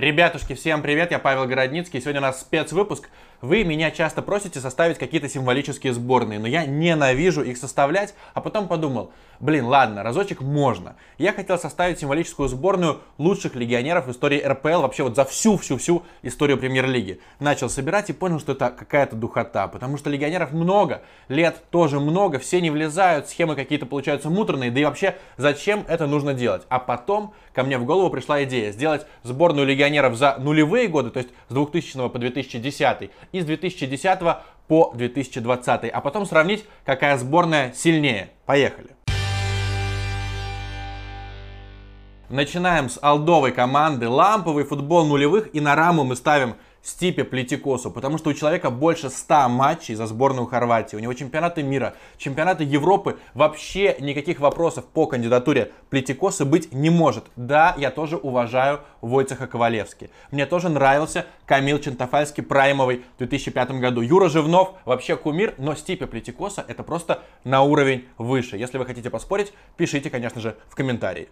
Ребятушки, всем привет, я Павел Городницкий. Сегодня у нас спецвыпуск. Вы меня часто просите составить какие-то символические сборные, но я ненавижу их составлять, а потом подумал, блин, ладно, разочек можно. Я хотел составить символическую сборную лучших легионеров в истории РПЛ, вообще вот за всю-всю-всю историю Премьер-лиги. Начал собирать и понял, что это какая-то духота, потому что легионеров много, лет тоже много, все не влезают, схемы какие-то получаются муторные, да и вообще зачем это нужно делать? А потом ко мне в голову пришла идея сделать сборную легионеров за нулевые годы, то есть с 2000 по 2010 и с 2010 по 2020, а потом сравнить, какая сборная сильнее. Поехали! Начинаем с алдовой команды. Ламповый футбол нулевых и на раму мы ставим Стипе Плетикосу, потому что у человека больше 100 матчей за сборную Хорватии. У него чемпионаты мира, чемпионаты Европы. Вообще никаких вопросов по кандидатуре Плетикоса быть не может. Да, я тоже уважаю Войцеха Ковалевски. Мне тоже нравился Камил Чентафальский праймовый в 2005 году. Юра Живнов вообще кумир, но Стипе Плетикоса это просто на уровень выше. Если вы хотите поспорить, пишите, конечно же, в комментарии.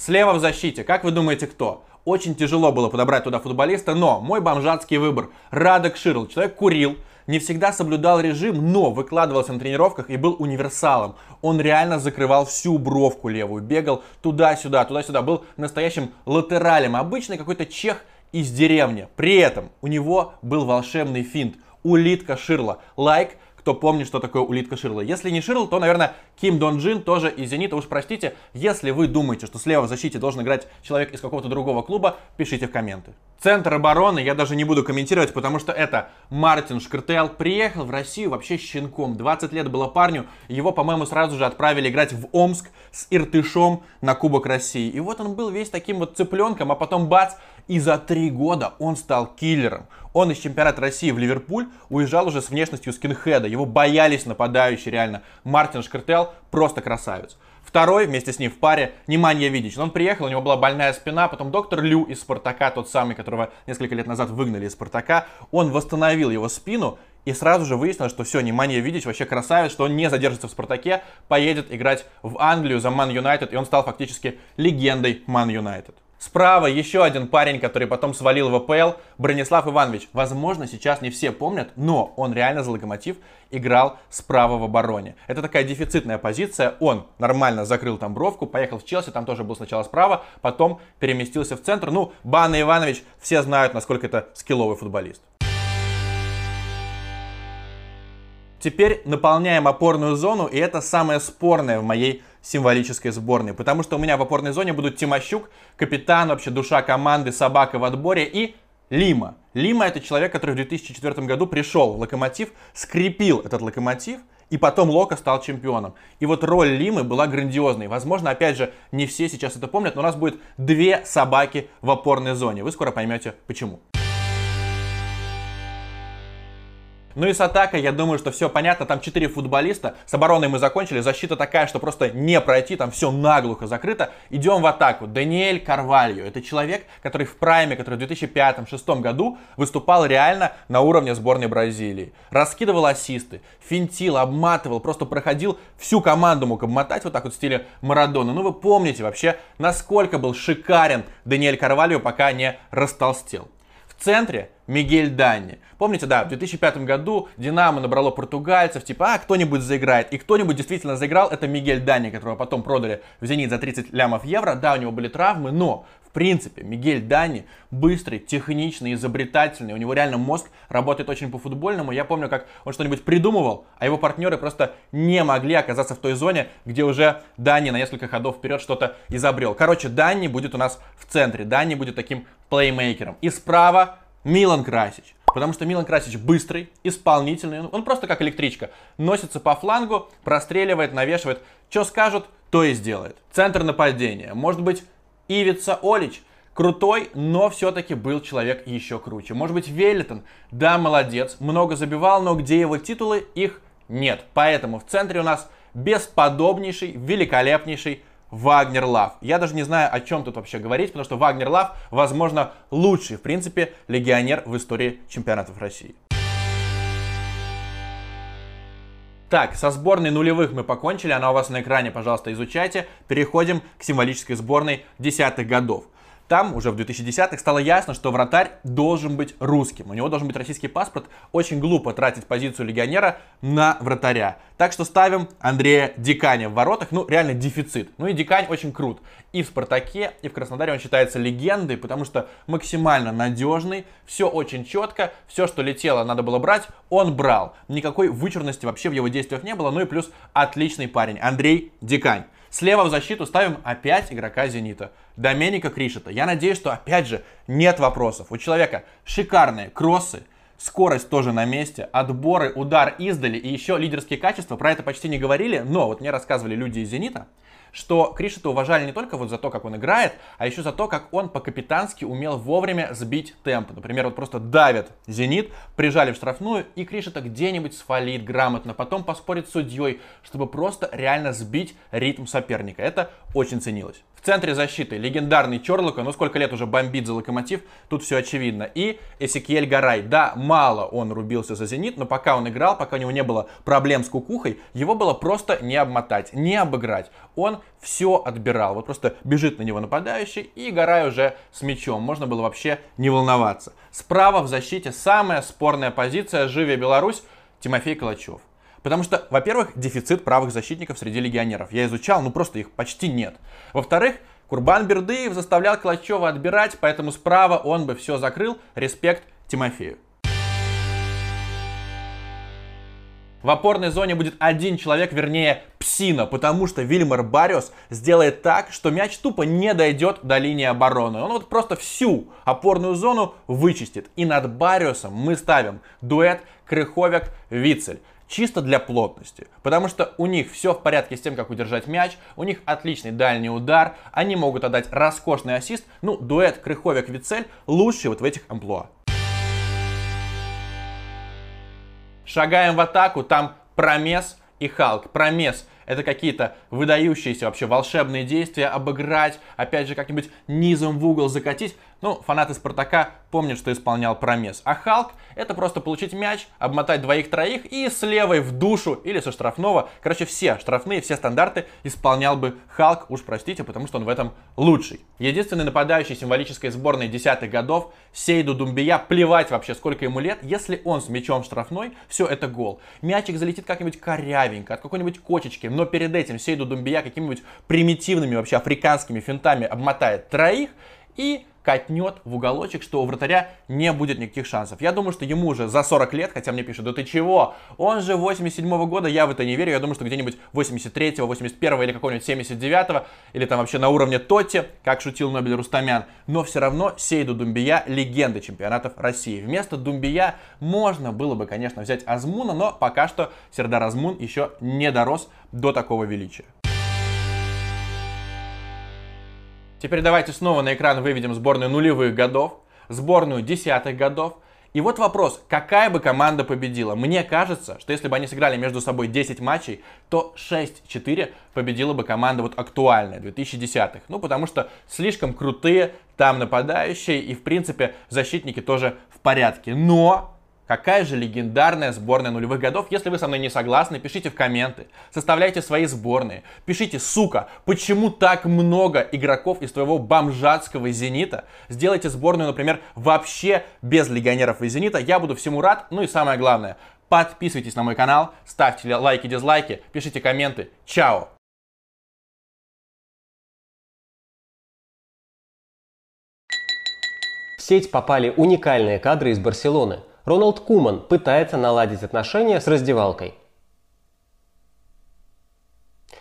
Слева в защите, как вы думаете, кто? Очень тяжело было подобрать туда футболиста, но мой бомжатский выбор. Радок Ширл. Человек курил, не всегда соблюдал режим, но выкладывался на тренировках и был универсалом. Он реально закрывал всю бровку левую, бегал туда-сюда, туда-сюда, был настоящим латералем, обычный какой-то чех из деревни. При этом у него был волшебный финт. Улитка Ширла. Лайк, кто помнит, что такое улитка Ширла. Если не Ширл, то, наверное, Ким Дон Джин тоже из Зенита. Уж простите, если вы думаете, что слева в защите должен играть человек из какого-то другого клуба, пишите в комменты. Центр обороны я даже не буду комментировать, потому что это Мартин Шкртел. Приехал в Россию вообще щенком. 20 лет было парню. Его, по-моему, сразу же отправили играть в Омск с Иртышом на Кубок России. И вот он был весь таким вот цыпленком, а потом бац, и за три года он стал киллером. Он из чемпионата России в Ливерпуль уезжал уже с внешностью скинхеда. Его боялись нападающие реально. Мартин Шкартел просто красавец. Второй вместе с ним в паре Неманья Видич. Он приехал, у него была больная спина, потом доктор Лю из Спартака, тот самый, которого несколько лет назад выгнали из Спартака, он восстановил его спину, и сразу же выяснилось, что все, Неманья Видич вообще красавец, что он не задержится в Спартаке, поедет играть в Англию за Ман Юнайтед, и он стал фактически легендой Ман Юнайтед. Справа еще один парень, который потом свалил в АПЛ, Бронислав Иванович. Возможно, сейчас не все помнят, но он реально за Локомотив играл справа в обороне. Это такая дефицитная позиция. Он нормально закрыл там бровку, поехал в Челси, там тоже был сначала справа, потом переместился в центр. Ну, Бана Иванович, все знают, насколько это скилловый футболист. Теперь наполняем опорную зону, и это самое спорное в моей символической сборной. Потому что у меня в опорной зоне будут Тимощук, капитан, вообще душа команды, собака в отборе и Лима. Лима это человек, который в 2004 году пришел в Локомотив, скрепил этот Локомотив, и потом Лока стал чемпионом. И вот роль Лимы была грандиозной. Возможно, опять же, не все сейчас это помнят, но у нас будет две собаки в опорной зоне. Вы скоро поймете почему. Ну и с атакой, я думаю, что все понятно. Там 4 футболиста. С обороной мы закончили. Защита такая, что просто не пройти. Там все наглухо закрыто. Идем в атаку. Даниэль Карвальо. Это человек, который в прайме, который в 2005-2006 году выступал реально на уровне сборной Бразилии. Раскидывал ассисты, финтил, обматывал, просто проходил всю команду мог обмотать вот так вот в стиле Марадона. Ну вы помните вообще, насколько был шикарен Даниэль Карвальо, пока не растолстел. В центре Мигель Данни. Помните, да, в 2005 году Динамо набрало португальцев, типа, а, кто-нибудь заиграет. И кто-нибудь действительно заиграл, это Мигель Данни, которого потом продали в Зенит за 30 лямов евро. Да, у него были травмы, но в принципе, Мигель Дани быстрый, техничный, изобретательный. У него реально мозг работает очень по-футбольному. Я помню, как он что-нибудь придумывал, а его партнеры просто не могли оказаться в той зоне, где уже Дани на несколько ходов вперед что-то изобрел. Короче, Дани будет у нас в центре. Дани будет таким плеймейкером. И справа Милан Красич. Потому что Милан Красич быстрый, исполнительный, он просто как электричка. Носится по флангу, простреливает, навешивает. Что скажут, то и сделает. Центр нападения. Может быть, Ивица Олич. Крутой, но все-таки был человек еще круче. Может быть, Веллитон. Да, молодец, много забивал, но где его титулы, их нет. Поэтому в центре у нас бесподобнейший, великолепнейший Вагнер Лав. Я даже не знаю, о чем тут вообще говорить, потому что Вагнер Лав, возможно, лучший, в принципе, легионер в истории чемпионатов России. Так, со сборной нулевых мы покончили, она у вас на экране, пожалуйста, изучайте. Переходим к символической сборной десятых годов. Там уже в 2010-х стало ясно, что вратарь должен быть русским. У него должен быть российский паспорт. Очень глупо тратить позицию легионера на вратаря. Так что ставим Андрея Диканя в воротах. Ну, реально дефицит. Ну и Дикань очень крут. И в Спартаке, и в Краснодаре он считается легендой, потому что максимально надежный. Все очень четко. Все, что летело, надо было брать, он брал. Никакой вычурности вообще в его действиях не было. Ну и плюс отличный парень. Андрей Дикань. Слева в защиту ставим опять игрока «Зенита». Доменика Кришета. Я надеюсь, что опять же нет вопросов. У человека шикарные кроссы, скорость тоже на месте, отборы, удар издали и еще лидерские качества. Про это почти не говорили, но вот мне рассказывали люди из «Зенита», что Кришета уважали не только вот за то, как он играет, а еще за то, как он по-капитански умел вовремя сбить темп. Например, вот просто давят «Зенит», прижали в штрафную, и Кришета где-нибудь сфалит грамотно, потом поспорит с судьей, чтобы просто реально сбить ритм соперника. Это очень ценилось. В центре защиты легендарный Чорлока, ну сколько лет уже бомбит за локомотив, тут все очевидно. И Эсикиель Гарай. Да, мало он рубился за Зенит, но пока он играл, пока у него не было проблем с кукухой, его было просто не обмотать, не обыграть. Он все отбирал. Вот просто бежит на него нападающий, и Гарай уже с мячом. Можно было вообще не волноваться. Справа в защите самая спорная позиция Живия Беларусь Тимофей Калачев. Потому что, во-первых, дефицит правых защитников среди легионеров. Я изучал, ну просто их почти нет. Во-вторых, Курбан Бердыев заставлял Клачева отбирать, поэтому справа он бы все закрыл. Респект Тимофею. В опорной зоне будет один человек, вернее псина, потому что Вильмар Бариос сделает так, что мяч тупо не дойдет до линии обороны. Он вот просто всю опорную зону вычистит. И над Бариосом мы ставим дуэт Крыховик-Вицель чисто для плотности. Потому что у них все в порядке с тем, как удержать мяч, у них отличный дальний удар, они могут отдать роскошный ассист. Ну, дуэт Крыховик-Вицель лучший вот в этих амплуа. Шагаем в атаку, там Промес и Халк. Промес это какие-то выдающиеся вообще волшебные действия, обыграть, опять же как-нибудь низом в угол закатить. Ну, фанаты Спартака помнят, что исполнял Промес. А Халк это просто получить мяч, обмотать двоих-троих и с левой в душу или со штрафного. Короче, все штрафные, все стандарты исполнял бы Халк, уж простите, потому что он в этом лучший. Единственный нападающий символической сборной десятых годов, Сейду Думбия, плевать вообще сколько ему лет, если он с мячом штрафной, все это гол. Мячик залетит как-нибудь корявенько, от какой-нибудь кочечки, но перед этим Сейду Думбия какими-нибудь примитивными вообще африканскими финтами обмотает троих и катнет в уголочек, что у вратаря не будет никаких шансов. Я думаю, что ему уже за 40 лет, хотя мне пишут, да ты чего? Он же 87 -го года, я в это не верю. Я думаю, что где-нибудь 83-го, 81-го или какого-нибудь 79-го, или там вообще на уровне Тотти, как шутил Нобель Рустамян. Но все равно Сейду Думбия легенда чемпионатов России. Вместо Думбия можно было бы, конечно, взять Азмуна, но пока что Сердар Азмун еще не дорос до такого величия. Теперь давайте снова на экран выведем сборную нулевых годов, сборную десятых годов. И вот вопрос, какая бы команда победила? Мне кажется, что если бы они сыграли между собой 10 матчей, то 6-4 победила бы команда вот актуальная, 2010-х. Ну, потому что слишком крутые там нападающие, и, в принципе, защитники тоже в порядке. Но Какая же легендарная сборная нулевых годов? Если вы со мной не согласны, пишите в комменты. Составляйте свои сборные. Пишите, сука, почему так много игроков из твоего бомжатского «Зенита»? Сделайте сборную, например, вообще без легионеров из «Зенита». Я буду всему рад. Ну и самое главное, подписывайтесь на мой канал, ставьте лайки, дизлайки, пишите комменты. Чао! В сеть попали уникальные кадры из Барселоны – Роналд Куман пытается наладить отношения с раздевалкой.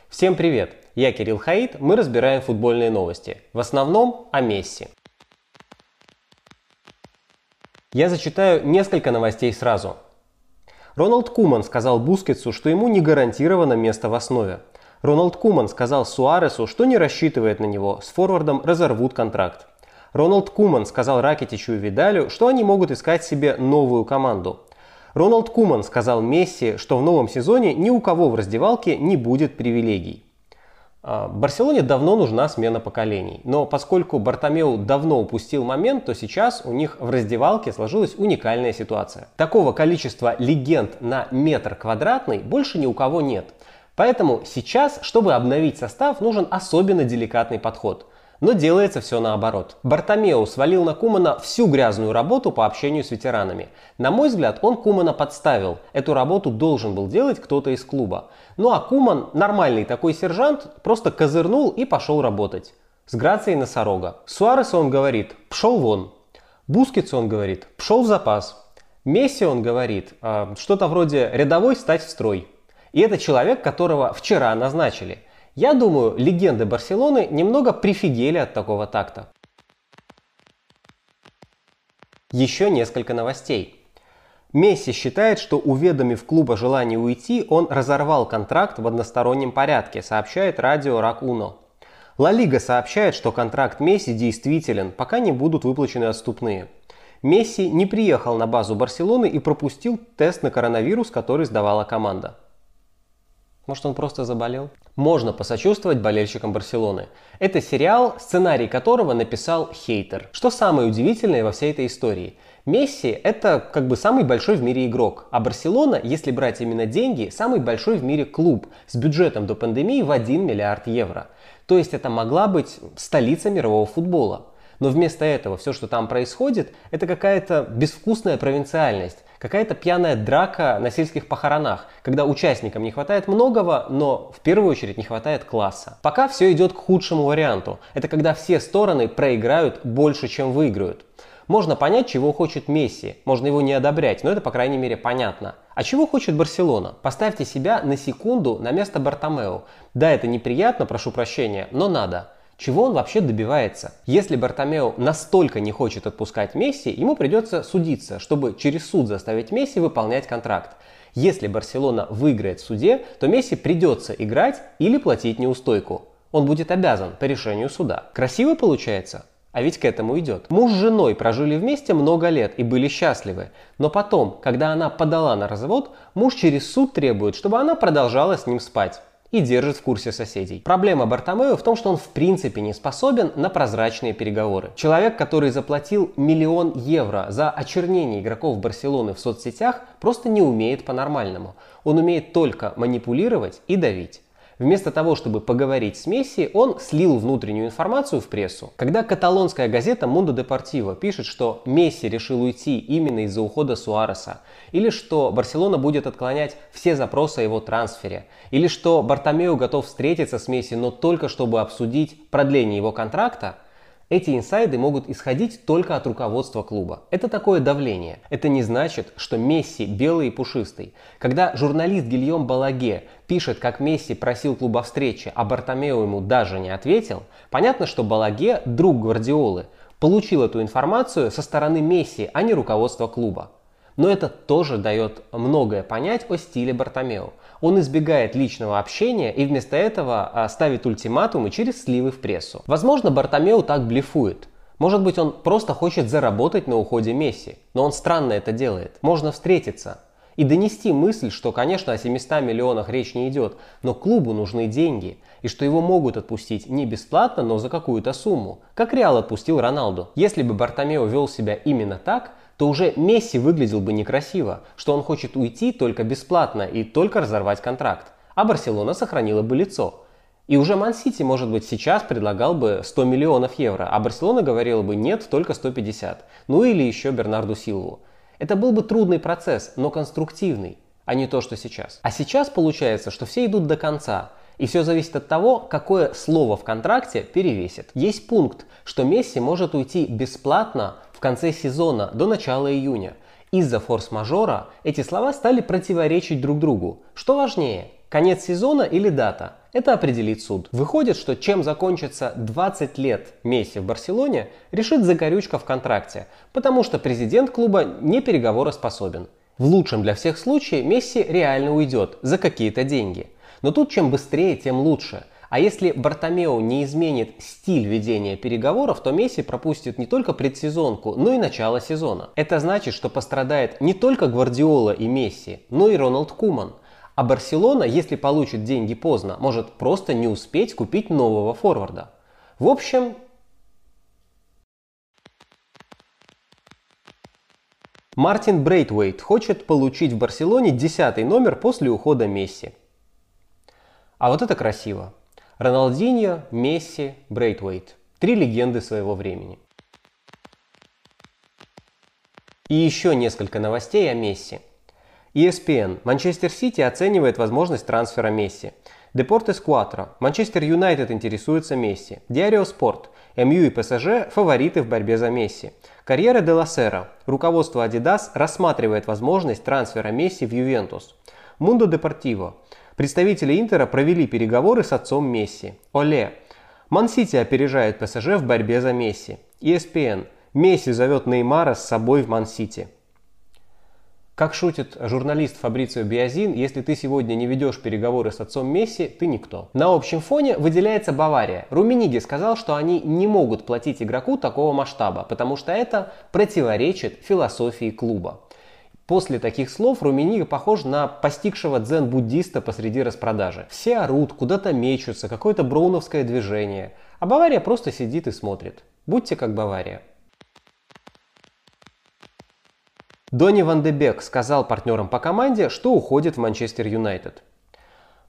Всем привет! Я Кирилл Хаид, мы разбираем футбольные новости. В основном о Месси. Я зачитаю несколько новостей сразу. Роналд Куман сказал Бускетсу, что ему не гарантировано место в основе. Роналд Куман сказал Суаресу, что не рассчитывает на него, с форвардом разорвут контракт. Роналд Куман сказал Ракетичу и Видалю, что они могут искать себе новую команду. Роналд Куман сказал Месси, что в новом сезоне ни у кого в раздевалке не будет привилегий. А, Барселоне давно нужна смена поколений, но поскольку Бартомеу давно упустил момент, то сейчас у них в раздевалке сложилась уникальная ситуация. Такого количества легенд на метр квадратный больше ни у кого нет. Поэтому сейчас, чтобы обновить состав, нужен особенно деликатный подход. Но делается все наоборот. Бартомеу свалил на Кумана всю грязную работу по общению с ветеранами. На мой взгляд, он Кумана подставил. Эту работу должен был делать кто-то из клуба. Ну а Куман, нормальный такой сержант, просто козырнул и пошел работать. С грацией носорога. Суаресу он говорит, пшел вон. Бускетсу он говорит, пшел в запас. Месси он говорит, э, что-то вроде рядовой стать в строй. И это человек, которого вчера назначили. Я думаю, легенды Барселоны немного прифигели от такого такта. Еще несколько новостей. Месси считает, что уведомив клуба желание уйти, он разорвал контракт в одностороннем порядке, сообщает радио Рак Уно. Ла Лига сообщает, что контракт Месси действителен, пока не будут выплачены отступные. Месси не приехал на базу Барселоны и пропустил тест на коронавирус, который сдавала команда. Может, он просто заболел? Можно посочувствовать болельщикам Барселоны. Это сериал, сценарий которого написал хейтер. Что самое удивительное во всей этой истории? Месси – это как бы самый большой в мире игрок, а Барселона, если брать именно деньги, самый большой в мире клуб с бюджетом до пандемии в 1 миллиард евро. То есть это могла быть столица мирового футбола. Но вместо этого все, что там происходит, это какая-то безвкусная провинциальность, какая-то пьяная драка на сельских похоронах, когда участникам не хватает многого, но в первую очередь не хватает класса. Пока все идет к худшему варианту. Это когда все стороны проиграют больше, чем выиграют. Можно понять, чего хочет Месси, можно его не одобрять, но это, по крайней мере, понятно. А чего хочет Барселона? Поставьте себя на секунду на место Бартомео. Да, это неприятно, прошу прощения, но надо. Чего он вообще добивается? Если Бартомео настолько не хочет отпускать Месси, ему придется судиться, чтобы через суд заставить Месси выполнять контракт. Если Барселона выиграет в суде, то Месси придется играть или платить неустойку. Он будет обязан по решению суда. Красиво получается? А ведь к этому идет. Муж с женой прожили вместе много лет и были счастливы. Но потом, когда она подала на развод, муж через суд требует, чтобы она продолжала с ним спать и держит в курсе соседей. Проблема Бартомео в том, что он в принципе не способен на прозрачные переговоры. Человек, который заплатил миллион евро за очернение игроков Барселоны в соцсетях, просто не умеет по-нормальному. Он умеет только манипулировать и давить. Вместо того, чтобы поговорить с Месси, он слил внутреннюю информацию в прессу. Когда каталонская газета Mundo Deportivo пишет, что Месси решил уйти именно из-за ухода Суареса, или что Барселона будет отклонять все запросы о его трансфере, или что Бартомеу готов встретиться с Месси, но только чтобы обсудить продление его контракта, эти инсайды могут исходить только от руководства клуба. Это такое давление. Это не значит, что Месси белый и пушистый. Когда журналист Гильем Балаге пишет, как Месси просил клуба встречи, а Бартомео ему даже не ответил, понятно, что Балаге, друг Гвардиолы, получил эту информацию со стороны Месси, а не руководства клуба. Но это тоже дает многое понять о стиле Бартомео. Он избегает личного общения и вместо этого а, ставит ультиматумы через сливы в прессу. Возможно, Бартомеу так блефует. Может быть, он просто хочет заработать на уходе Месси, но он странно это делает. Можно встретиться и донести мысль, что, конечно, о 700 миллионах речь не идет, но клубу нужны деньги, и что его могут отпустить не бесплатно, но за какую-то сумму, как Реал отпустил Роналду. Если бы Бартомео вел себя именно так, то уже Месси выглядел бы некрасиво, что он хочет уйти только бесплатно и только разорвать контракт, а Барселона сохранила бы лицо. И уже Ман-Сити, может быть, сейчас предлагал бы 100 миллионов евро, а Барселона говорила бы нет, только 150. Ну или еще Бернарду Силву. Это был бы трудный процесс, но конструктивный, а не то, что сейчас. А сейчас получается, что все идут до конца, и все зависит от того, какое слово в контракте перевесит. Есть пункт, что Месси может уйти бесплатно в конце сезона до начала июня. Из-за форс-мажора эти слова стали противоречить друг другу. Что важнее, конец сезона или дата? Это определит суд. Выходит, что чем закончится 20 лет Месси в Барселоне, решит закорючка в контракте, потому что президент клуба не переговороспособен. В лучшем для всех случае Месси реально уйдет за какие-то деньги. Но тут чем быстрее, тем лучше – а если Бартомео не изменит стиль ведения переговоров, то Месси пропустит не только предсезонку, но и начало сезона. Это значит, что пострадает не только Гвардиола и Месси, но и Роналд Куман. А Барселона, если получит деньги поздно, может просто не успеть купить нового форварда. В общем, Мартин Брейтвейт хочет получить в Барселоне десятый номер после ухода Месси. А вот это красиво. Роналдиньо, Месси, Брейтвейт. Три легенды своего времени. И еще несколько новостей о Месси. ESPN. Манчестер Сити оценивает возможность трансфера Месси. Депортес Cuatro. Манчестер Юнайтед интересуется Месси. Диарио Спорт. МЮ и ПСЖ – фавориты в борьбе за Месси. Коррьере делла Сера. Руководство Adidas рассматривает возможность трансфера Месси в Ювентус. Мундо Депортиво. Представители Интера провели переговоры с отцом Месси. Оле. Ман-Сити опережает ПСЖ в борьбе за Месси. ESPN. Месси зовет Неймара с собой в Ман-Сити. Как шутит журналист Фабрицио Биазин, если ты сегодня не ведешь переговоры с отцом Месси, ты никто. На общем фоне выделяется Бавария. Румениги сказал, что они не могут платить игроку такого масштаба, потому что это противоречит философии клуба. После таких слов Руменига похож на постигшего дзен-буддиста посреди распродажи. Все орут, куда-то мечутся, какое-то броуновское движение. А Бавария просто сидит и смотрит. Будьте как Бавария. Донни Ван де Бек сказал партнерам по команде, что уходит в Манчестер Юнайтед.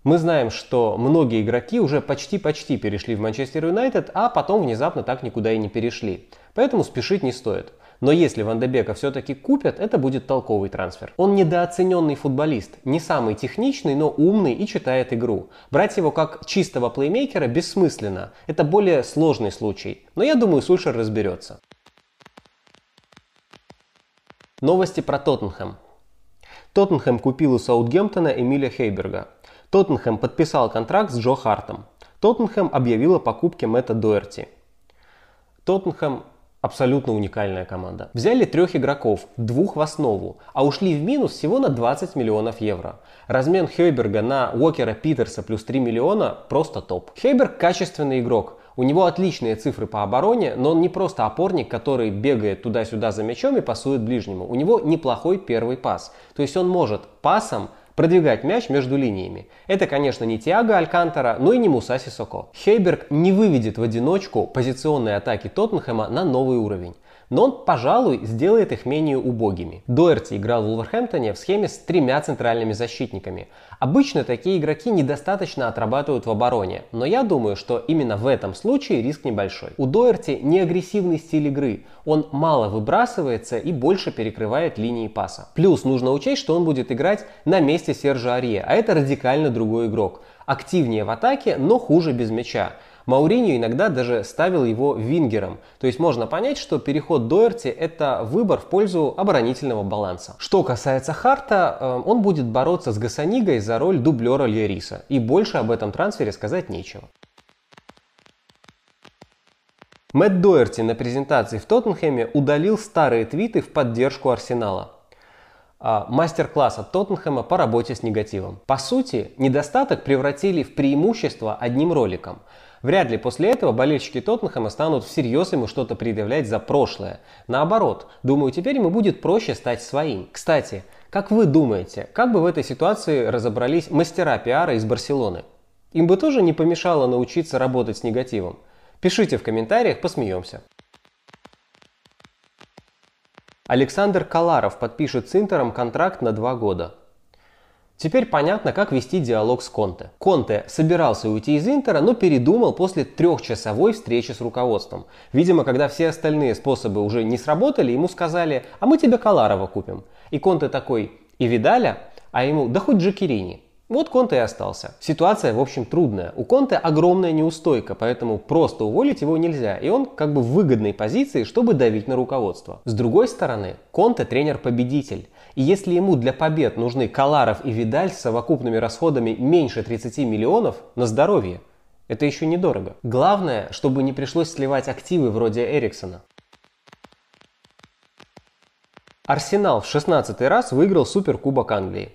Мы знаем, что многие игроки уже почти-почти перешли в Манчестер Юнайтед, а потом внезапно так никуда и не перешли. Поэтому спешить не стоит. Но если Ван де Бека все-таки купят, это будет толковый трансфер. Он недооцененный футболист, не самый техничный, но умный и читает игру. Брать его как чистого плеймейкера бессмысленно. Это более сложный случай. Но я думаю, Сульшер разберется. Новости про Тоттенхэм. Тоттенхэм купил у Саутгемптона Эмиля Хейберга. Тоттенхэм подписал контракт с Джо Хартом. Тоттенхэм объявил о покупке Мэтта Дуэрти. Тоттенхэм абсолютно уникальная команда. Взяли трех игроков, двух в основу, а ушли в минус всего на 20 миллионов евро. Размен Хейберга на Уокера Питерса плюс 3 миллиона просто топ. Хейберг качественный игрок, у него отличные цифры по обороне, но он не просто опорник, который бегает туда-сюда за мячом и пасует ближнему. У него неплохой первый пас. То есть он может пасом продвигать мяч между линиями. Это, конечно, не Тиаго Алькантара, но и не Муса Сисоко. Хейберг не выведет в одиночку позиционные атаки Тоттенхэма на новый уровень но он, пожалуй, сделает их менее убогими. Доерти играл в Вулверхэмптоне в схеме с тремя центральными защитниками. Обычно такие игроки недостаточно отрабатывают в обороне, но я думаю, что именно в этом случае риск небольшой. У Доерти не агрессивный стиль игры, он мало выбрасывается и больше перекрывает линии паса. Плюс нужно учесть, что он будет играть на месте Сержа Арье, а это радикально другой игрок. Активнее в атаке, но хуже без мяча. Мауриньо иногда даже ставил его вингером. То есть можно понять, что переход Доерти это выбор в пользу оборонительного баланса. Что касается Харта, э, он будет бороться с Гасанигой за роль дублера Льериса. И больше об этом трансфере сказать нечего. Мэтт Доерти на презентации в Тоттенхэме удалил старые твиты в поддержку Арсенала. А, мастер-класс от Тоттенхэма по работе с негативом. По сути, недостаток превратили в преимущество одним роликом. Вряд ли после этого болельщики Тоттенхэма станут всерьез ему что-то предъявлять за прошлое. Наоборот, думаю, теперь ему будет проще стать своим. Кстати, как вы думаете, как бы в этой ситуации разобрались мастера пиара из Барселоны? Им бы тоже не помешало научиться работать с негативом. Пишите в комментариях, посмеемся. Александр Каларов подпишет с Интером контракт на два года. Теперь понятно, как вести диалог с Конте. Конте собирался уйти из Интера, но передумал после трехчасовой встречи с руководством. Видимо, когда все остальные способы уже не сработали, ему сказали, а мы тебе Каларова купим. И Конте такой, и Видаля, а ему, да хоть Джакирини. Вот Конте и остался. Ситуация, в общем, трудная. У Конте огромная неустойка, поэтому просто уволить его нельзя. И он как бы в выгодной позиции, чтобы давить на руководство. С другой стороны, Конте тренер-победитель. И если ему для побед нужны Каларов и Видаль с совокупными расходами меньше 30 миллионов на здоровье, это еще недорого. Главное, чтобы не пришлось сливать активы вроде Эриксона. Арсенал в 16 раз выиграл Суперкубок Англии.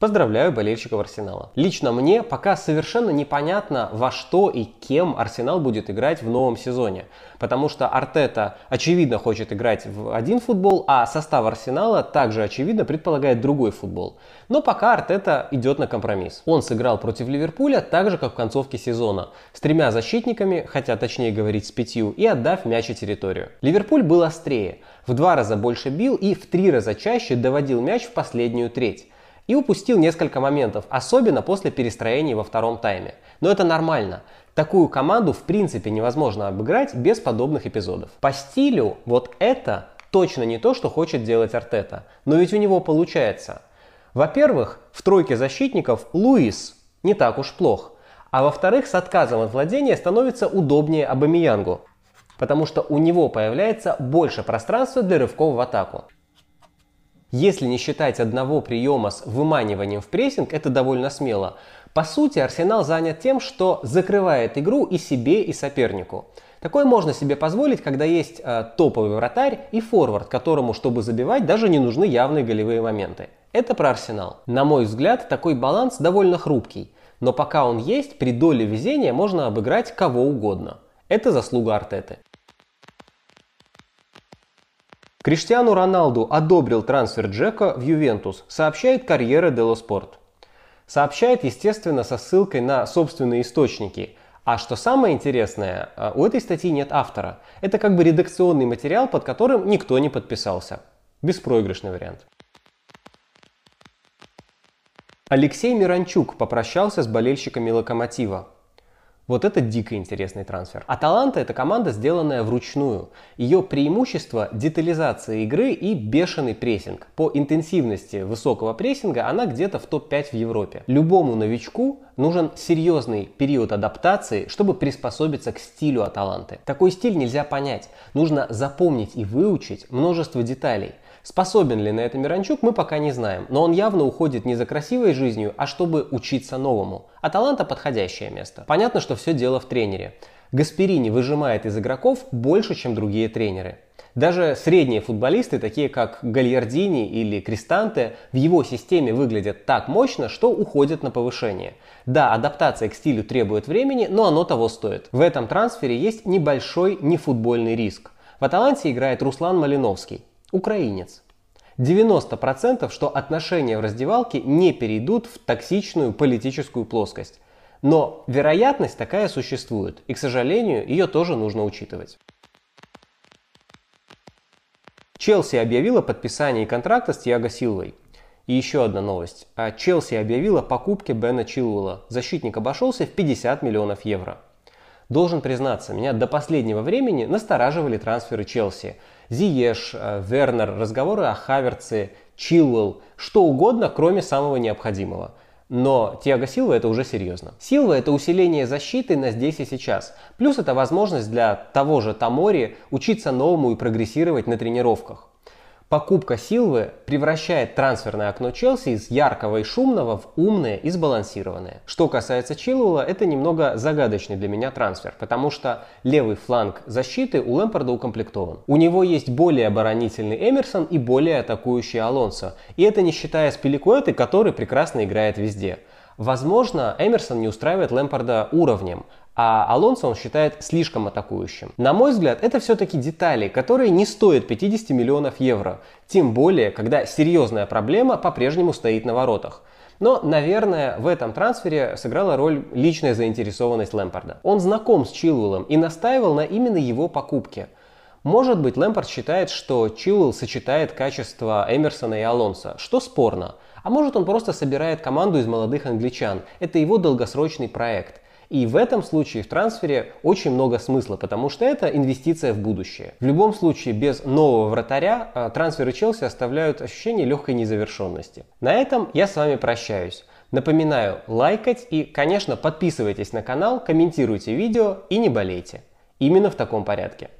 Поздравляю болельщиков Арсенала. Лично мне пока совершенно непонятно, во что и кем Арсенал будет играть в новом сезоне. Потому что Артета очевидно хочет играть в один футбол, а состав Арсенала также очевидно предполагает другой футбол. Но пока Артета идет на компромисс. Он сыграл против Ливерпуля так же, как в концовке сезона. С тремя защитниками, хотя точнее говорить с пятью, и отдав мяч и территорию. Ливерпуль был острее. В два раза больше бил и в три раза чаще доводил мяч в последнюю треть и упустил несколько моментов, особенно после перестроений во втором тайме. Но это нормально. Такую команду в принципе невозможно обыграть без подобных эпизодов. По стилю вот это точно не то, что хочет делать Артета. Но ведь у него получается. Во-первых, в тройке защитников Луис не так уж плох. А во-вторых, с отказом от владения становится удобнее Абамиянгу. Потому что у него появляется больше пространства для рывков в атаку. Если не считать одного приема с выманиванием в прессинг, это довольно смело. По сути, Арсенал занят тем, что закрывает игру и себе, и сопернику. Такое можно себе позволить, когда есть э, топовый вратарь и форвард, которому, чтобы забивать, даже не нужны явные голевые моменты. Это про Арсенал. На мой взгляд, такой баланс довольно хрупкий. Но пока он есть, при доле везения можно обыграть кого угодно. Это заслуга Артеты. Криштиану Роналду одобрил трансфер Джека в Ювентус, сообщает карьера Дело Спорт. Сообщает, естественно, со ссылкой на собственные источники. А что самое интересное, э, у этой статьи нет автора. Это как бы редакционный материал, под которым никто не подписался. Беспроигрышный вариант. Алексей Миранчук попрощался с болельщиками Локомотива. Вот это дико интересный трансфер. Аталанта это команда, сделанная вручную. Ее преимущество – детализация игры и бешеный прессинг. По интенсивности высокого прессинга она где-то в топ-5 в Европе. Любому новичку нужен серьезный период адаптации, чтобы приспособиться к стилю Аталанты. Такой стиль нельзя понять. Нужно запомнить и выучить множество деталей. Способен ли на это Миранчук, мы пока не знаем, но он явно уходит не за красивой жизнью, а чтобы учиться новому. А таланта подходящее место. Понятно, что все дело в тренере. Гасперини выжимает из игроков больше, чем другие тренеры. Даже средние футболисты, такие как Гальярдини или Кристанте, в его системе выглядят так мощно, что уходят на повышение. Да, адаптация к стилю требует времени, но оно того стоит. В этом трансфере есть небольшой нефутбольный риск. В Аталанте играет Руслан Малиновский украинец. 90% что отношения в раздевалке не перейдут в токсичную политическую плоскость. Но вероятность такая существует, и, к сожалению, ее тоже нужно учитывать. Челси объявила подписание контракта с Тиаго Силвой. И еще одна новость. А Челси объявила покупке Бена Чилуэлла. Защитник обошелся в 50 миллионов евро. Должен признаться, меня до последнего времени настораживали трансферы Челси. Зиеш, э, Вернер, разговоры о Хаверце, Чилвелл, что угодно, кроме самого необходимого. Но Тиаго Силва это уже серьезно. Силва это усиление защиты на здесь и сейчас. Плюс это возможность для того же Тамори учиться новому и прогрессировать на тренировках. Покупка Силвы превращает трансферное окно Челси из яркого и шумного в умное и сбалансированное. Что касается Чилуэлла, это немного загадочный для меня трансфер, потому что левый фланг защиты у Лэмпорда укомплектован. У него есть более оборонительный Эмерсон и более атакующий Алонсо. И это не считая Спиликуэты, который прекрасно играет везде. Возможно, Эмерсон не устраивает Лэмпорда уровнем, а Алонсо он считает слишком атакующим. На мой взгляд, это все-таки детали, которые не стоят 50 миллионов евро. Тем более, когда серьезная проблема по-прежнему стоит на воротах. Но, наверное, в этом трансфере сыграла роль личная заинтересованность Лэмпорда. Он знаком с Чилуэллом и настаивал на именно его покупке. Может быть, Лэмпорд считает, что Чилуэлл сочетает качества Эмерсона и Алонса, что спорно. А может он просто собирает команду из молодых англичан. Это его долгосрочный проект. И в этом случае в трансфере очень много смысла, потому что это инвестиция в будущее. В любом случае, без нового вратаря а, трансферы Челси оставляют ощущение легкой незавершенности. На этом я с вами прощаюсь. Напоминаю, лайкать и, конечно, подписывайтесь на канал, комментируйте видео и не болейте. Именно в таком порядке.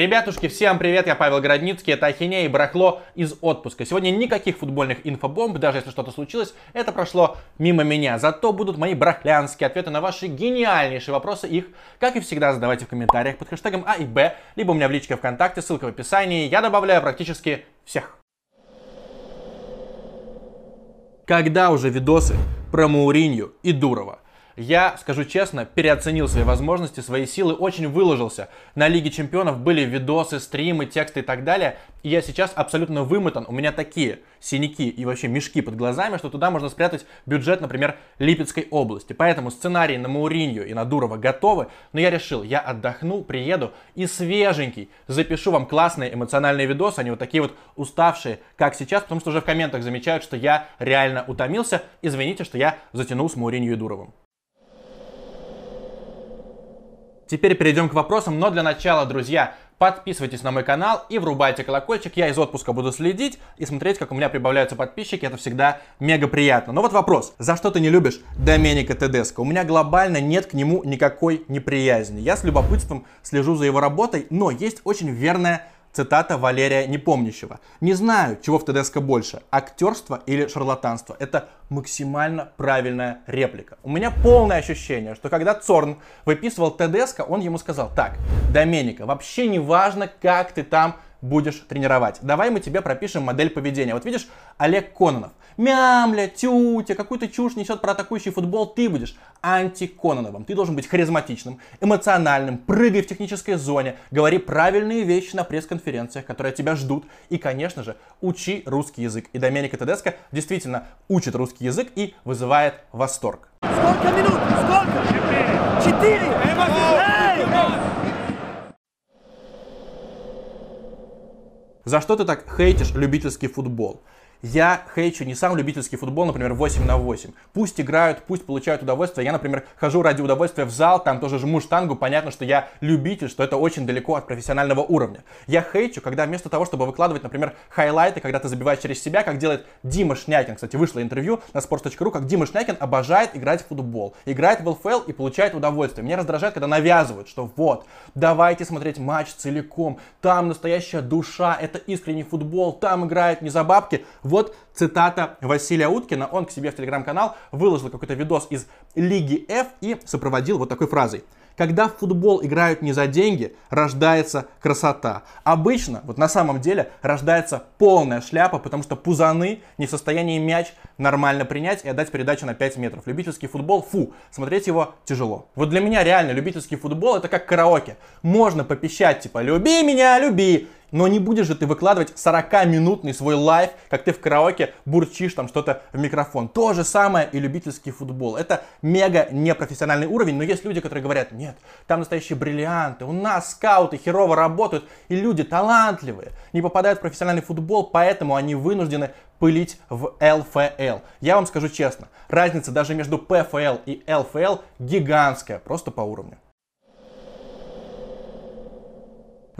Ребятушки, всем привет, я Павел Городницкий, это Ахинея и барахло из отпуска. Сегодня никаких футбольных инфобомб, даже если что-то случилось, это прошло мимо меня. Зато будут мои барахлянские ответы на ваши гениальнейшие вопросы. Их, как и всегда, задавайте в комментариях под хэштегом А и Б, либо у меня в личке ВКонтакте, ссылка в описании. Я добавляю практически всех. Когда уже видосы про Мауринью и Дурова? Я, скажу честно, переоценил свои возможности, свои силы, очень выложился. На Лиге Чемпионов были видосы, стримы, тексты и так далее. И я сейчас абсолютно вымотан. У меня такие синяки и вообще мешки под глазами, что туда можно спрятать бюджет, например, Липецкой области. Поэтому сценарии на Мауринью и на Дурова готовы. Но я решил, я отдохну, приеду и свеженький запишу вам классные эмоциональные видосы. Они вот такие вот уставшие, как сейчас, потому что уже в комментах замечают, что я реально утомился. Извините, что я затянул с Мауринью и Дуровым. Теперь перейдем к вопросам, но для начала, друзья, подписывайтесь на мой канал и врубайте колокольчик. Я из отпуска буду следить и смотреть, как у меня прибавляются подписчики. Это всегда мега приятно. Но вот вопрос. За что ты не любишь Доменика Тедеско? У меня глобально нет к нему никакой неприязни. Я с любопытством слежу за его работой, но есть очень верная Цитата Валерия Непомнящего. «Не знаю, чего в ТДСК больше, актерство или шарлатанство. Это максимально правильная реплика. У меня полное ощущение, что когда Цорн выписывал ТДСК, он ему сказал, так, Доменика, вообще не важно, как ты там будешь тренировать. Давай мы тебе пропишем модель поведения. Вот видишь, Олег Кононов. Мямля, тютя, какую-то чушь несет про атакующий футбол. Ты будешь анти-Кононовым. Ты должен быть харизматичным, эмоциональным, прыгай в технической зоне, говори правильные вещи на пресс-конференциях, которые тебя ждут. И, конечно же, учи русский язык. И Доменико Тедеско действительно учит русский язык и вызывает восторг. Сколько минут? Сколько? Четыре. Четыре. За что ты так хейтишь любительский футбол? Я хейчу не сам любительский футбол, например, 8 на 8. Пусть играют, пусть получают удовольствие. Я, например, хожу ради удовольствия в зал, там тоже жму штангу. Понятно, что я любитель, что это очень далеко от профессионального уровня. Я хейчу, когда вместо того, чтобы выкладывать, например, хайлайты, когда ты забиваешь через себя, как делает Дима Шнякин. Кстати, вышло интервью на sports.ru, как Дима Шнякин обожает играть в футбол. Играет в ЛФЛ и получает удовольствие. Меня раздражает, когда навязывают, что вот, давайте смотреть матч целиком. Там настоящая душа, это искренний футбол, там играют не за бабки. Вот цитата Василия Уткина. Он к себе в телеграм-канал выложил какой-то видос из Лиги F и сопроводил вот такой фразой. Когда в футбол играют не за деньги, рождается красота. Обычно, вот на самом деле, рождается полная шляпа, потому что пузаны не в состоянии мяч нормально принять и отдать передачу на 5 метров. Любительский футбол, фу, смотреть его тяжело. Вот для меня реально любительский футбол это как караоке. Можно попищать, типа, люби меня, люби, но не будешь же ты выкладывать 40-минутный свой лайф, как ты в караоке бурчишь там что-то в микрофон. То же самое и любительский футбол. Это мега непрофессиональный уровень, но есть люди, которые говорят, нет, там настоящие бриллианты, у нас скауты херово работают, и люди талантливые, не попадают в профессиональный футбол, поэтому они вынуждены пылить в ЛФЛ. Я вам скажу честно, разница даже между ПФЛ и ЛФЛ гигантская, просто по уровню.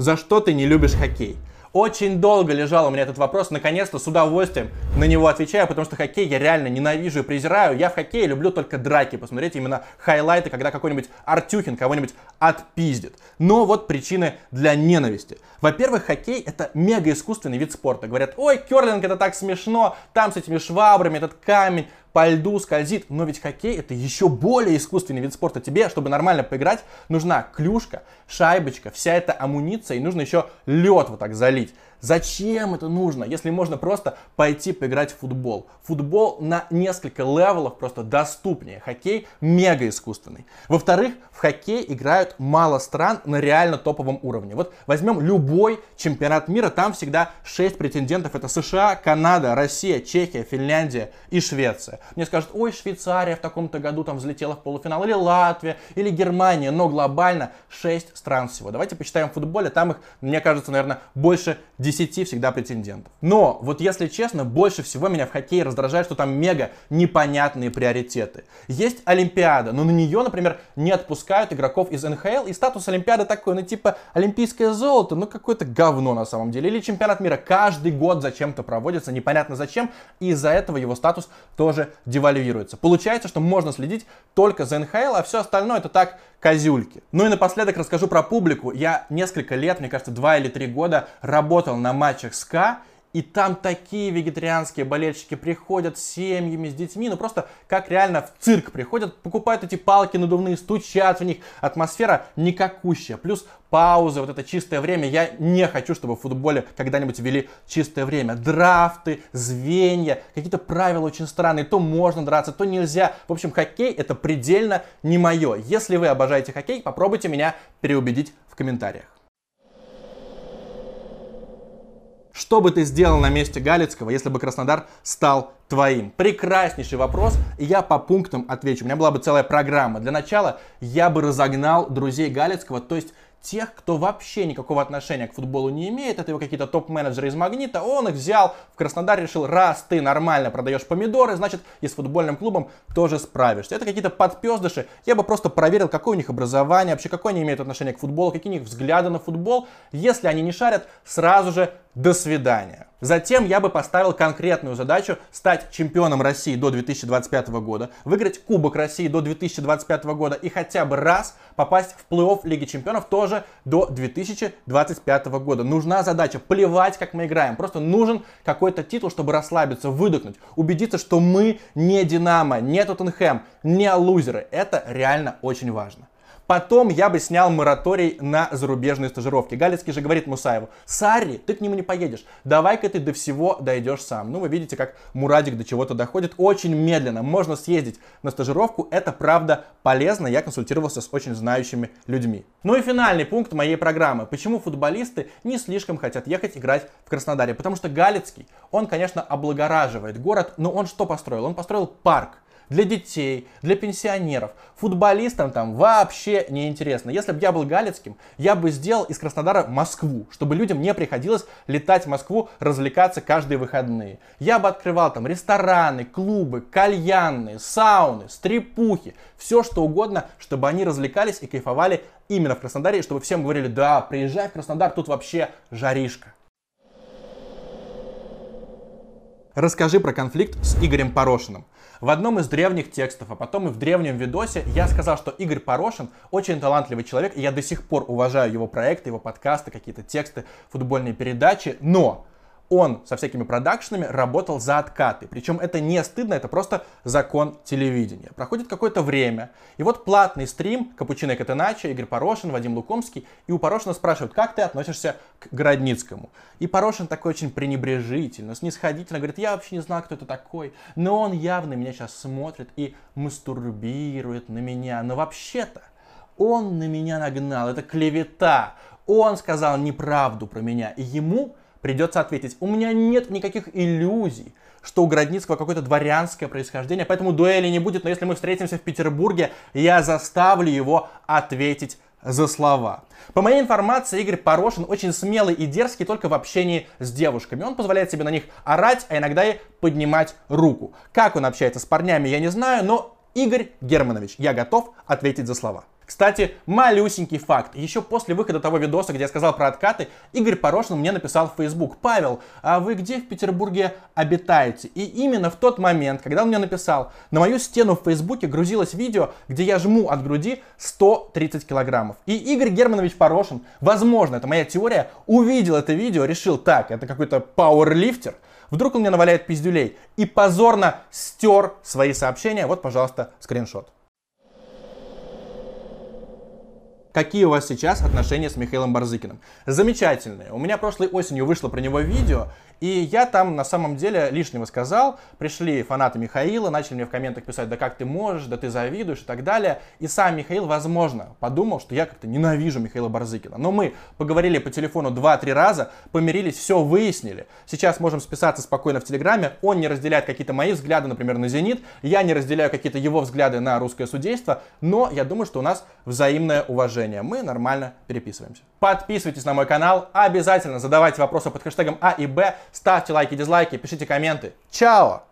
За что ты не любишь хоккей? Очень долго лежал у меня этот вопрос, наконец-то с удовольствием на него отвечаю, потому что хоккей я реально ненавижу и презираю. Я в хоккее люблю только драки, посмотреть именно хайлайты, когда какой-нибудь Артюхин кого-нибудь отпиздит. Но вот причины для ненависти. Во-первых, хоккей это мега искусственный вид спорта. Говорят, ой, керлинг это так смешно, там с этими швабрами, этот камень по льду скользит. Но ведь хоккей это еще более искусственный вид спорта. Тебе, чтобы нормально поиграть, нужна клюшка, шайбочка, вся эта амуниция, и нужно еще лед вот так залить. Зачем это нужно, если можно просто пойти поиграть в футбол? Футбол на несколько level ов просто доступнее. Хоккей мега искусственный. Во-вторых, в хоккей играют мало стран на реально топовом уровне. Вот возьмем любой чемпионат мира, там всегда 6 претендентов. Это США, Канада, Россия, Чехия, Финляндия и Швеция. Мне скажут, ой, Швейцария в таком-то году там взлетела в полуфинал, или Латвия, или Германия, но глобально 6 стран всего. Давайте посчитаем в футболе, там их, мне кажется, наверное, больше 10 10 всегда претендентов. Но, вот если честно, больше всего меня в хоккее раздражает, что там мега непонятные приоритеты. Есть Олимпиада, но на нее, например, не отпускают игроков из НХЛ, и статус Олимпиады такой, ну типа олимпийское золото, ну какое-то говно на самом деле. Или чемпионат мира каждый год зачем-то проводится, непонятно зачем, и из-за этого его статус тоже девальвируется. Получается, что можно следить только за НХЛ, а все остальное это так козюльки. Ну и напоследок расскажу про публику. Я несколько лет, мне кажется, два или три года работал на матчах СКА, и там такие вегетарианские болельщики приходят с семьями, с детьми, ну просто как реально в цирк приходят, покупают эти палки надувные, стучат в них. Атмосфера никакущая. Плюс паузы, вот это чистое время. Я не хочу, чтобы в футболе когда-нибудь ввели чистое время. Драфты, звенья, какие-то правила очень странные. То можно драться, то нельзя. В общем, хоккей это предельно не мое. Если вы обожаете хоккей, попробуйте меня переубедить в комментариях. Что бы ты сделал на месте Галицкого, если бы Краснодар стал твоим? Прекраснейший вопрос, и я по пунктам отвечу. У меня была бы целая программа. Для начала я бы разогнал друзей Галицкого, то есть тех, кто вообще никакого отношения к футболу не имеет, это его какие-то топ-менеджеры из Магнита, он их взял в Краснодар, решил, раз ты нормально продаешь помидоры, значит и с футбольным клубом тоже справишься. Это какие-то подпездыши, я бы просто проверил, какое у них образование, вообще какое они имеют отношение к футболу, какие у них взгляды на футбол. Если они не шарят, сразу же до свидания. Затем я бы поставил конкретную задачу стать чемпионом России до 2025 года, выиграть Кубок России до 2025 года и хотя бы раз попасть в плей-офф Лиги Чемпионов тоже до 2025 года. Нужна задача, плевать, как мы играем, просто нужен какой-то титул, чтобы расслабиться, выдохнуть, убедиться, что мы не Динамо, не Тоттенхэм, не лузеры. Это реально очень важно. Потом я бы снял мораторий на зарубежные стажировки. Галицкий же говорит Мусаеву, Сари, ты к нему не поедешь, давай-ка ты до всего дойдешь сам. Ну, вы видите, как Мурадик до чего-то доходит очень медленно. Можно съездить на стажировку, это правда полезно, я консультировался с очень знающими людьми. Ну и финальный пункт моей программы. Почему футболисты не слишком хотят ехать играть в Краснодаре? Потому что Галицкий, он, конечно, облагораживает город, но он что построил? Он построил парк для детей, для пенсионеров. Футболистам там вообще не интересно. Если бы я был Галицким, я бы сделал из Краснодара Москву, чтобы людям не приходилось летать в Москву, развлекаться каждые выходные. Я бы открывал там рестораны, клубы, кальянные, сауны, стрипухи, все что угодно, чтобы они развлекались и кайфовали именно в Краснодаре, чтобы всем говорили, да, приезжай в Краснодар, тут вообще жаришка. Расскажи про конфликт с Игорем Порошиным. В одном из древних текстов, а потом и в древнем видосе я сказал, что Игорь Порошин очень талантливый человек, и я до сих пор уважаю его проекты, его подкасты, какие-то тексты, футбольные передачи, но он со всякими продакшенами работал за откаты. Причем это не стыдно, это просто закон телевидения. Проходит какое-то время, и вот платный стрим Капучино Катеначо, Игорь Порошин, Вадим Лукомский, и у Порошина спрашивают, как ты относишься к Городницкому? И Порошин такой очень пренебрежительно, снисходительно говорит, я вообще не знаю, кто это такой, но он явно меня сейчас смотрит и мастурбирует на меня, но вообще-то он на меня нагнал, это клевета, он сказал неправду про меня, и ему придется ответить. У меня нет никаких иллюзий, что у Градницкого какое-то дворянское происхождение, поэтому дуэли не будет, но если мы встретимся в Петербурге, я заставлю его ответить за слова. По моей информации, Игорь Порошин очень смелый и дерзкий только в общении с девушками. Он позволяет себе на них орать, а иногда и поднимать руку. Как он общается с парнями, я не знаю, но Игорь Германович, я готов ответить за слова. Кстати, малюсенький факт. Еще после выхода того видоса, где я сказал про откаты, Игорь Порошин мне написал в Facebook. Павел, а вы где в Петербурге обитаете? И именно в тот момент, когда он мне написал, на мою стену в Фейсбуке грузилось видео, где я жму от груди 130 килограммов. И Игорь Германович Порошин, возможно, это моя теория, увидел это видео, решил, так, это какой-то пауэрлифтер, Вдруг он мне наваляет пиздюлей и позорно стер свои сообщения. Вот, пожалуйста, скриншот. Какие у вас сейчас отношения с Михаилом Барзыкиным? Замечательные. У меня прошлой осенью вышло про него видео, и я там на самом деле лишнего сказал. Пришли фанаты Михаила, начали мне в комментах писать, да как ты можешь, да ты завидуешь и так далее. И сам Михаил, возможно, подумал, что я как-то ненавижу Михаила Барзыкина. Но мы поговорили по телефону 2-3 раза, помирились, все выяснили. Сейчас можем списаться спокойно в Телеграме. Он не разделяет какие-то мои взгляды, например, на «Зенит». Я не разделяю какие-то его взгляды на русское судейство. Но я думаю, что у нас взаимное уважение. Мы нормально переписываемся. Подписывайтесь на мой канал. Обязательно задавайте вопросы под хэштегом А и Б. Ставьте лайки, дизлайки, пишите комменты. Чао!